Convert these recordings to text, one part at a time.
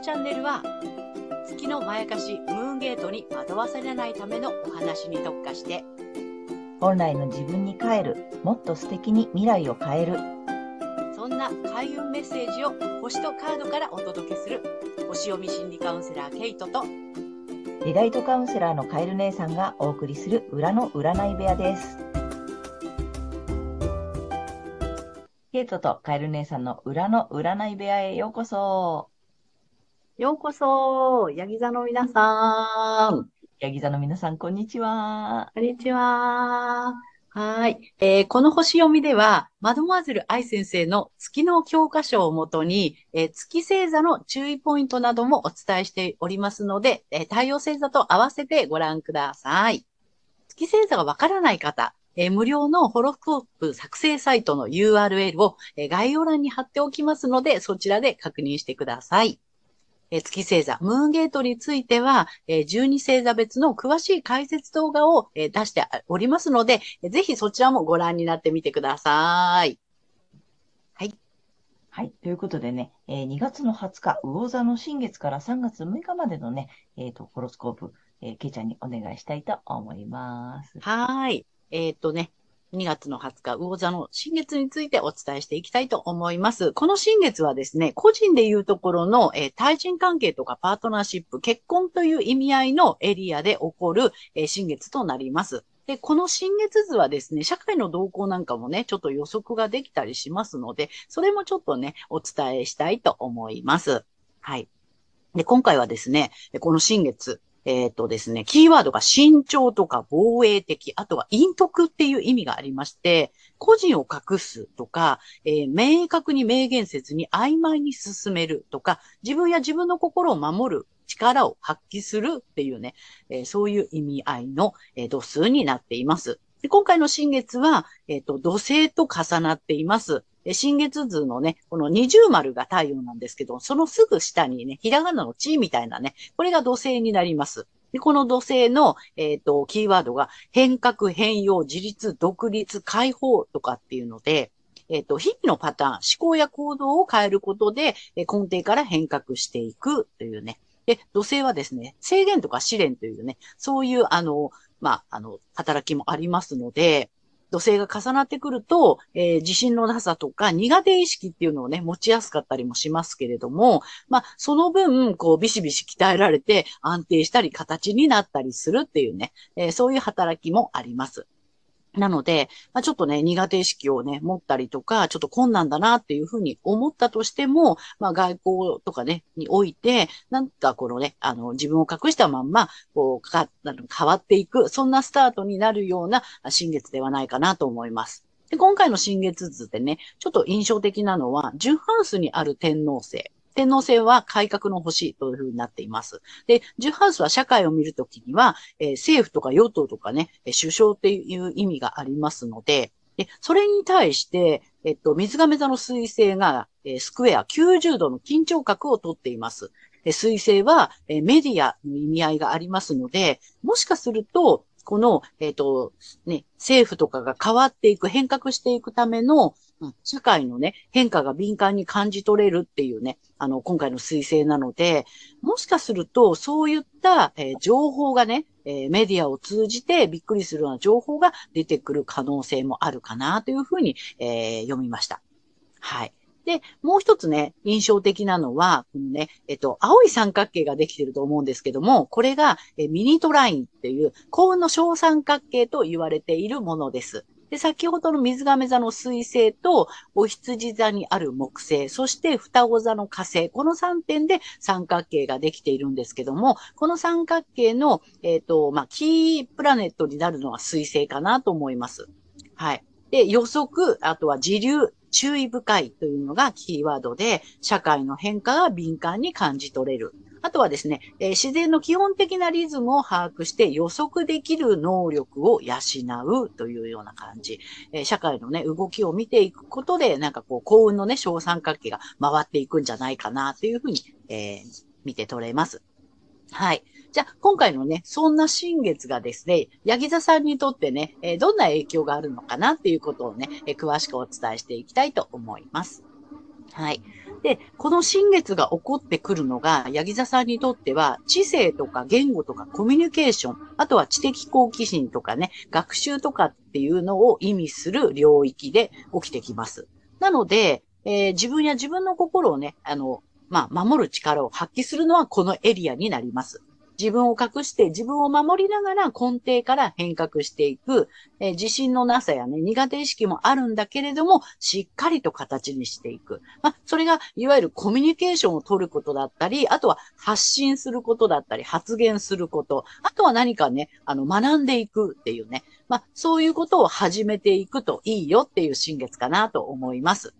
のチャンネルは、月のまやかしムーンゲートに惑わされないためのお話に特化して、本来の自分に帰る、もっと素敵に未来を変える。そんな開運メッセージを星とカードからお届けする、星読み心理カウンセラーケイトと、リライトカウンセラーのカエル姉さんがお送りする裏の占い部屋です。ケイトとカエル姉さんの裏の占い部屋へようこそ。ようこそ、ヤギ座の皆さん。ヤギ座の皆さん、こんにちは。こんにちは。はい。えーこの星読みでは、マドモアゼル愛先生の月の教科書をもとに、えー月星座の注意ポイントなどもお伝えしておりますので、えー太陽星座と合わせてご覧ください。月星座がわからない方、えー無料のホロスコープ作成サイトの URL を、えー概要欄に貼っておきますので、そちらで確認してください。えー月星座、ムーンゲートについては、えー12星座別の詳しい解説動画を、えー出しておりますので、えーぜひそちらもご覧になってみてください。はい。はい。ということでね、えー2月の20日、魚座の新月から3月6日までのね、えっ、と、ホロスコープ、えー、ケイちゃんにお願いしたいと思います。はーい。えーっとね、2月の20日、魚座の新月についてお伝えしていきたいと思います。この新月はですね、個人でいうところの、えー対人関係とかパートナーシップ、結婚という意味合いのエリアで起こる、えー新月となります。で、この新月図はですね、社会の動向なんかもね、ちょっと予測ができたりしますので、それもちょっとね、お伝えしたいと思います。はい。で、今回はですね、この新月、えっ、とですね、キーワードが慎重とか防衛的、あとは陰徳っていう意味がありまして、個人を隠すとか、えー明確に明言せずに曖昧に進めるとか、自分や自分の心を守る力を発揮するっていうね、えーそういう意味合いの、え度数になっています。で今回の新月は、えっ、と、土星と重なっています。で新月図のね、この二重丸が太陽なんですけど、そのすぐ下にね、ひらがなの地みたいなね、これが土星になります。で、この土星の、えっ、と、キーワードが変革、変容、自立、独立、解放とかっていうので、えっ、と、日々のパターン、思考や行動を変えることで、え根底から変革していくというね。で、土星はですね、制限とか試練というね、そういう、あの、まあ、あの、働きもありますので、土星が重なってくると、えー自信のなさとか苦手意識っていうのをね、持ちやすかったりもしますけれども、まあ、その分、こう、ビシビシ鍛えられて安定したり形になったりするっていうね、えーそういう働きもあります。なので、まあ、ちょっとね、苦手意識をね、持ったりとか、ちょっと困難だなっていうふうに思ったとしても、まあ、外交とかね、において、なんかこのね、あの、自分を隠したまんま、こう、か、あの変わっていく、そんなスタートになるような新月ではないかなと思います。で今回の新月図でね、ちょっと印象的なのは、10ハウスにある天皇星。天皇星は改革の星というふうになっています。で、10ハウスは社会を見るときには、えー政府とか与党とかね、首相っていう意味がありますので、でそれに対して、えっと、水亀座の水星が、えースクエア90度の緊張角をとっています。で水星は、えメディアの意味合いがありますので、もしかすると、この、えっ、と、ね、政府とかが変わっていく、変革していくための、うん社会のね、変化が敏感に感じ取れるっていうね、あの、今回の彗星なので、もしかすると、そういった、えー情報がね、えーメディアを通じてびっくりするような情報が出てくる可能性もあるかなというふうに、えー読みました。はい。で、もう一つね、印象的なのは、このね、えっと、青い三角形ができてると思うんですけども、これが、えミニトラインっていう幸運の小三角形と言われているものです。で、先ほどの水亀座の水星と、お羊座にある木星、そして双子座の火星、この3点で三角形ができているんですけども、この三角形の、えっ、と、まあ、キープラネットになるのは水星かなと思います。はい。で、予測、あとは自流、注意深いというのがキーワードで、社会の変化が敏感に感じ取れる。あとはですね、えー自然の基本的なリズムを把握して予測できる能力を養うというような感じ。えー社会のね、動きを見ていくことで、なんかこう、幸運のね、小三角形が回っていくんじゃないかなというふうに、えー見て取れます。はい。じゃあ、今回のね、そんな新月がですね、ヤギ座さんにとってね、えどんな影響があるのかなっていうことをね、え詳しくお伝えしていきたいと思います。はい。で、この新月が起こってくるのが、ヤギ座さんにとっては、知性とか言語とかコミュニケーション、あとは知的好奇心とかね、学習とかっていうのを意味する領域で起きてきます。なので、えー自分や自分の心をね、あの、まあ、守る力を発揮するのはこのエリアになります。自分を隠して自分を守りながら根底から変革していく、えー自信のなさやね、苦手意識もあるんだけれども、しっかりと形にしていく。まあ、それが、いわゆるコミュニケーションを取ることだったり、あとは発信することだったり、発言すること、あとは何かね、あの、学んでいくっていうね、まあ、そういうことを始めていくといいよっていう新月かなと思います。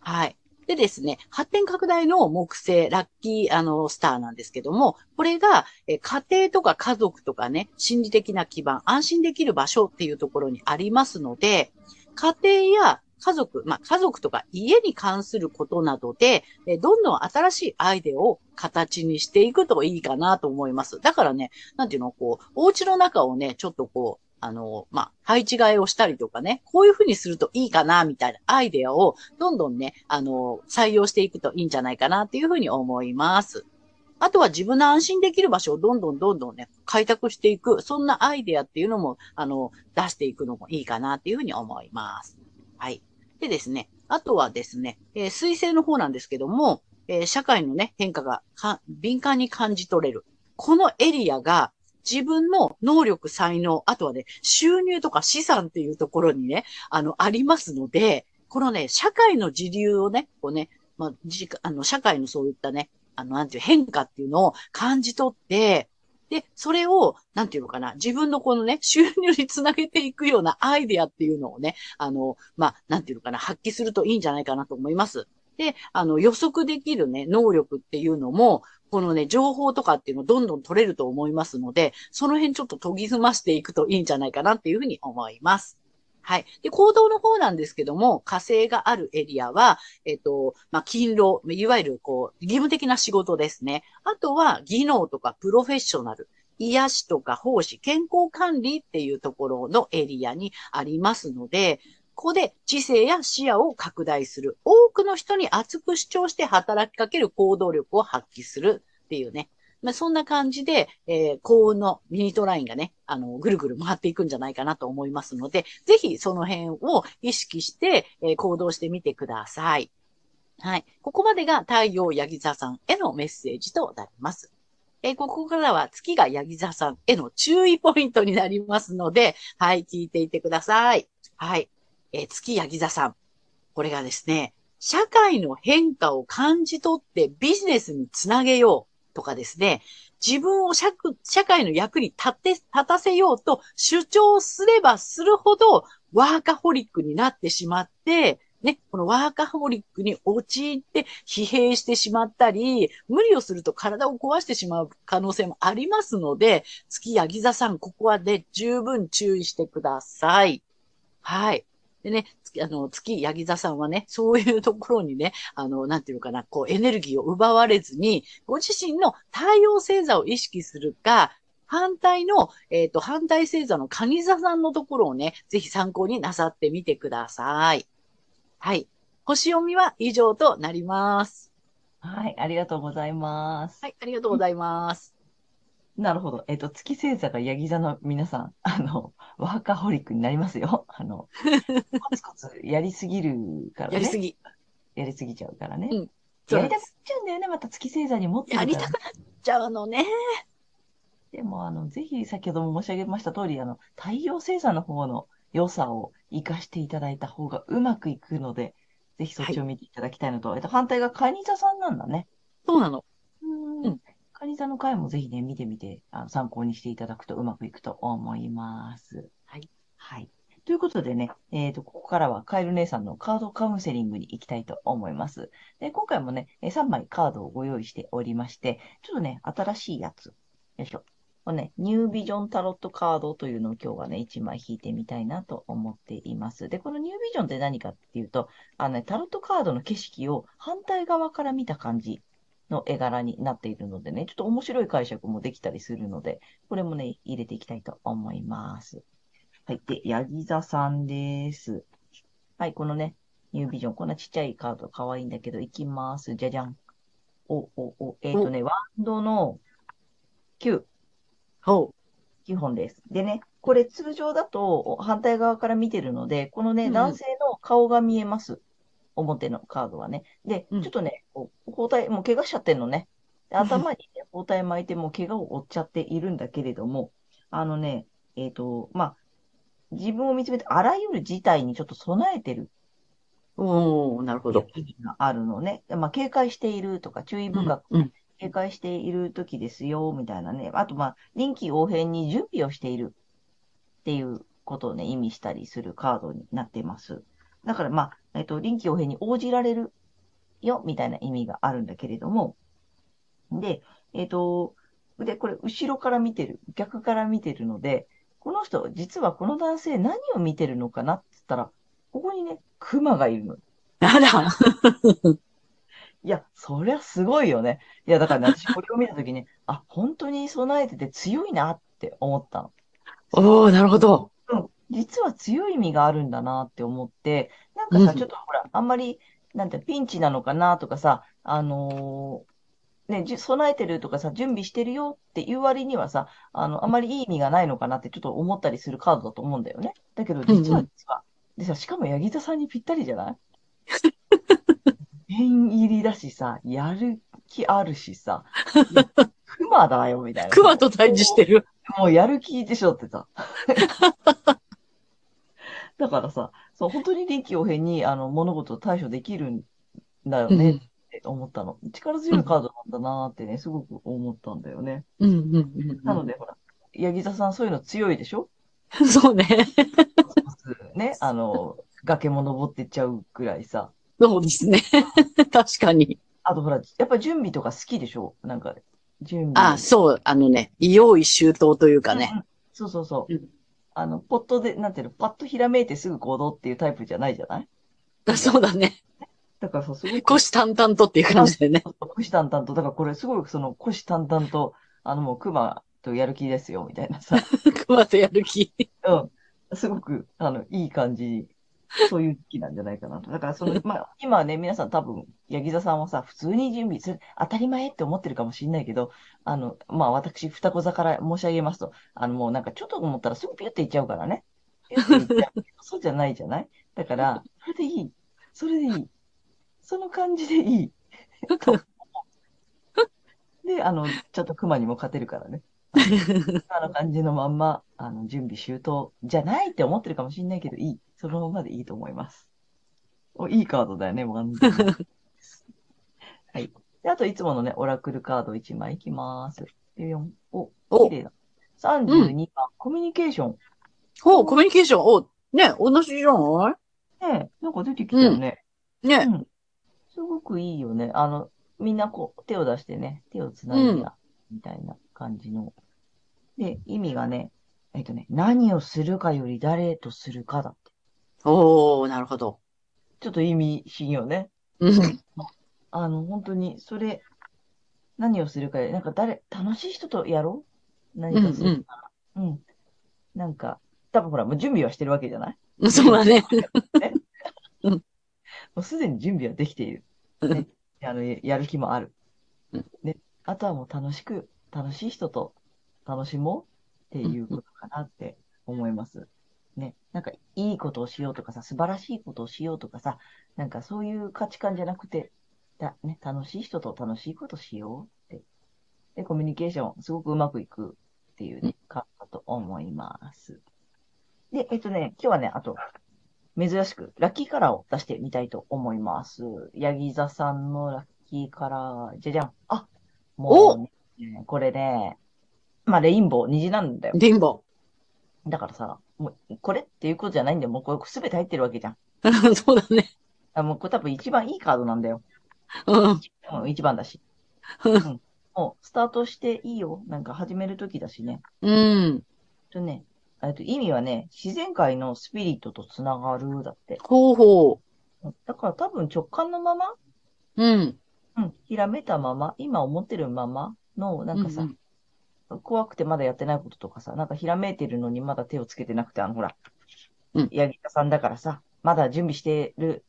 はい。でですね、発展拡大の木星、ラッキー、あの、スターなんですけども、これが、え家庭とか家族とかね、心理的な基盤、安心できる場所っていうところにありますので、家庭や家族、まあ、家族とか家に関することなどで、えどんどん新しいアイデアを形にしていくといいかなと思います。だからね、なんていうの、こう、お家の中をね、ちょっとこう、あの、まあ、配置替えをしたりとかね、こういうふうにするといいかな、みたいなアイデアをどんどんね、あの、採用していくといいんじゃないかなっていうふうに思います。あとは自分の安心できる場所をどんどんどんどんね、開拓していく、そんなアイデアっていうのも、あの、出していくのもいいかなっていうふうに思います。はい。でですね、あとはですね、えー水星の方なんですけども、えー社会のね、変化が敏感に感じ取れる。このエリアが自分の能力、才能、あとはね、収入とか資産っていうところにね、あの、ありますので、このね、社会の時流をね、こうね、まあ、じあの、社会のそういったね、あの、なんていう変化っていうのを感じ取って、で、それを、なんていうのかな、自分のこのね、収入につなげていくようなアイデアっていうのをね、あの、まあ、なんていうのかな、発揮するといいんじゃないかなと思います。で、あの、予測できるね、能力っていうのも、このね、情報とかっていうのをどんどん取れると思いますので、その辺ちょっと研ぎ澄ましていくといいんじゃないかなっていうふうに思います。はい。で、行動の方なんですけども、火星があるエリアは、えっと、まあ、勤労、いわゆる、こう、義務的な仕事ですね。あとは、技能とかプロフェッショナル、癒しとか奉仕、健康管理っていうところのエリアにありますので、ここで知性や視野を拡大する。多くの人に熱く主張して働きかける行動力を発揮するっていうね。まあ、そんな感じで、えー幸運のミニトラインがね、あの、ぐるぐる回っていくんじゃないかなと思いますので、ぜひその辺を意識して、えー行動してみてください。はい。ここまでが太陽ヤギ座さんへのメッセージとなります。えーここからは月がヤギ座さんへの注意ポイントになりますので、はい、聞いていてください。はい。えー月ヤギ座さん。これがですね、社会の変化を感じ取ってビジネスにつなげようとかですね、自分を社社会の役に立て、立たせようと主張すればするほどワーカホリックになってしまって、ね、このワーカホリックに陥って疲弊してしまったり、無理をすると体を壊してしまう可能性もありますので、月ヤギ座さん、ここはね、十分注意してください。はい。でね、月あの、月ヤギ座さんはね、そういうところにね、あの、なんていうのかな、こう、エネルギーを奪われずに、ご自身の太陽星座を意識するか、反対の、えっ、と、反対星座の蟹座さんのところをね、ぜひ参考になさってみてください。はい。星読みは以上となります。はい、ありがとうございます。はい、ありがとうございます。なるほど。えっと、月星座がヤギ座の皆さん、あの、ワーカホリックになりますよ。あの、コツコツやりすぎるからね。やりすぎ。やりすぎちゃうからね。うんやりたくなっちゃうんだよね、また月星座に持ってやりたくなっちゃうのね。でも、あの、ぜひ先ほども申し上げました通り、あの、太陽星座の方の良さを活かしていただいた方がうまくいくので、ぜひそっちを見ていただきたいのと、えっと、反対が蟹座さんなんだね。そうなの。うんうん蟹座の回もぜひね、見てみて、あの参考にしていただくとうまくいくと思います。はい。はい。ということでね、えっと、ここからはカエル姉さんのカードカウンセリングに行きたいと思います。で、今回もね、え3枚カードをご用意しておりまして、ちょっとね、新しいやつ。よいしょ。これね、ニュービジョンタロットカードというのを今日はね、1枚引いてみたいなと思っています。で、このニュービジョンって何かっていうと、あのね、タロットカードの景色を反対側から見た感じの絵柄になっているのでね、ちょっと面白い解釈もできたりするので、これもね、入れていきたいと思います。はい。で、ヤギ座さんです。はい、このね、ニュービジョン。こんなちっちゃいカード可愛いんだけど、いきます。じゃじゃん。お、お、お、えっ、とね、ワンドの9、ほ9本です。でね、これ通常だと反対側から見てるので、このね、男性の顔が見えます。表のカードはね。で、うんちょっとね、こう包帯、もう怪我しちゃってんのね。で頭に、ね、包帯巻いてもう怪我を負っちゃっているんだけれども、あのね、えっ、と、まあ、自分を見つめて、あらゆる事態にちょっと備えてるう。おー、なるほど。あるのね。まあ、警戒しているとか、注意うん深くうん。警戒している時ですよ、みたいなね。あと、まあ、臨機応変に準備をしているっていうことをね、意味したりするカードになっています。だから、まあ、えっと、臨機応変に応じられるよ、みたいな意味があるんだけれども。で、えっと、で、これ、後ろから見てる、逆から見てるので、この人、実はこの男性何を見てるのかなって言ったら、ここにね、熊がいるの。あら。いや、そりゃすごいよね。いや、だからね、私これを見たときに、あ、本当に備えてて強いなって思ったの。おー、なるほど。うん。実は強い意味があるんだなって思って、なんかさ、うんちょっとほら、あんまり、なんて、ピンチなのかなとかさ、あのーね、備えてるとかさ、準備してるよっていう割にはさ、あの、あまりいい意味がないのかなってちょっと思ったりするカードだと思うんだよね。だけど、実は、実は、でさ、しかも、ヤギ座さんにぴったりじゃない？念入りだしさ、やる気あるしさ、熊だよ、みたいな。熊と対峙してる。もうやる気でしょってさ。だからさ、そう、本当に臨機応変に、あの、物事を対処できるんだよねって思ったの。力強いカードなんだなってね、すごく思ったんだよね。うんうんうんうん。なので、ほら、ヤギ座さんそういうの強いでしょ？そうね。ね、あの、崖も登ってっちゃうぐらいさ。そうですね。確かに。あとほら、やっぱ準備とか好きでしょ？なんか、準備。あ、そう、あのね、用意周到というかね。うんうんそうそうそう。うんあの、ポットで、なんていうの、パッとひらめいてすぐ行動っていうタイプじゃないじゃない？あそうだね。だからさ、すごく虎視眈々とっていう感じだよね。虎視眈々と、だからこれすごいその虎視眈々と、あのもう熊とやる気ですよ、みたいなさ。熊とやる気。うん。すごく、あの、いい感じ、そういう時期なんじゃないかなと。だからその、まあ、今はね、皆さん多分、ヤギ座さんはさ、普通に準備する、当たり前って思ってるかもしれないけど、あの、まあ私、双子座から申し上げますと、あのもうなんかちょっと思ったらすぐピュっていっちゃうからね。ピュっていっちゃう。そうじゃないじゃない？だから、それでいい。それでいい。その感じでいい。とで、あの、ちょっと熊にも勝てるからね。あの感じのまんま、あの、準備周到じゃないって思ってるかもしれないけど、いい。そのままでいいと思います。お、いいカードだよね、もう完全に。はい。で、あと、いつものね、オラクルカード1枚いきます。4。お、お綺麗だ。32番、コミュニケーション。ほう、コミュニケーション。お、ね、同じじゃなねえ、なんか出てきたよね。いね。うん。すごくいいよね。あの、みんなこう、手を出してね、手をつないでや、みたいな感じの。で、意味がね、えっとね、何をするかより誰とするかだって。おー、なるほど。ちょっと意味深よね。うん。あの、本当に、それ、何をするかより、なんか誰、楽しい人とやろう？何かするから。うん、なんか、多分ほら、もう準備はしてるわけじゃない？うん。そうだね。もうすでに準備はできている。ね、あの、ややる気もあるうん。ね、あとはもう楽しく、楽しい人と楽しもうっていうことかなって思います。ね、なんかいいことをしようとかさ、素晴らしいことをしようとかさ、なんかそういう価値観じゃなくて、だね、楽しい人と楽しいことしようって。で、コミュニケーションすごくうまくいくっていうね、カードだと思います。で、えっとね、今日はね、あと、珍しく、ラッキーカラーを出してみたいと思います。ヤギ座さんのラッキーカラー、じゃじゃん。あ、もうね、これね、まあ、レインボー、虹なんだよ。リンボだからさ、もう、これっていうことじゃないんだよ。もうこれすべて入ってるわけじゃん。ー。そうだね。あもうこれ多分一番いいカードなんだよ。うん。うん、一番だし。うんもう、スタートしていいよ。なんか始めるときだしね。うん。とね、えっと意味はね、自然界のスピリットとつながるだって。ほうほだから多分直感のままう。うん。うん、ひらめいたまま、今思ってるままの、なんかさ、うん怖くてまだやってないこととかさ、なんかひらめいてるのにまだ手をつけてなくて、あの、ほら、うんヤギ座さんだからさ、まだ準備してる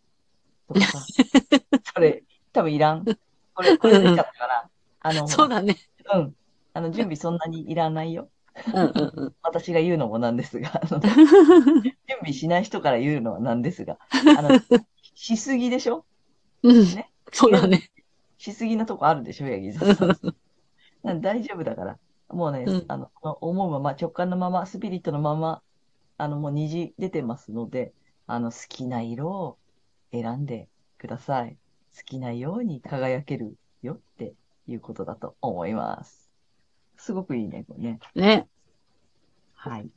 とかさ。それ、多分いらん。これ、これでいいかったから。あの、そうだね。うん。あの、準備そんなにいらないよ。うんうんうん。私が言うのもなんですが、準備しない人から言うのはなんですが、あの、しすぎでしょ？うんね。そうだね。しすぎなとこあるでしょ、ヤギ座さん。大丈夫だから。もうね、うんあの、思うまま、直感のまま、スピリットのまま、あの、もう虹出てますので、あの、好きな色を選んでください。好きなように輝けるよっていうことだと思います。すごくいいね、これね。ね。はい。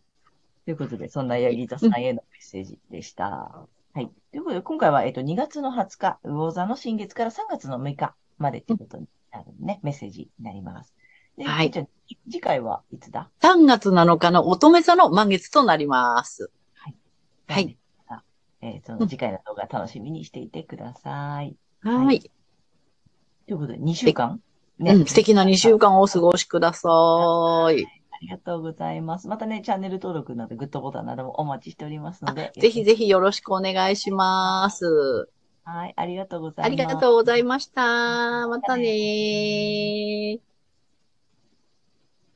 ということで、そんなヤギ座さんへのメッセージでした。はい。ということで、今回は、えっと、2月の20日、魚座の新月から3月の6日までということになるね、メッセージになります。で、はいじゃあ次回はいつだ？3月7日の乙女座の満月となります。はい。えーその次回の動画楽しみにしていてください。ははいい。ということで、2週間？うん、素敵な2週間をお過ごしください。ありがとうございます。またね、チャンネル登録など、グッドボタンなどもお待ちしておりますので。ぜひぜひよろしくお願いします。はい、ありがとうございます。ありがとうございました。またねー。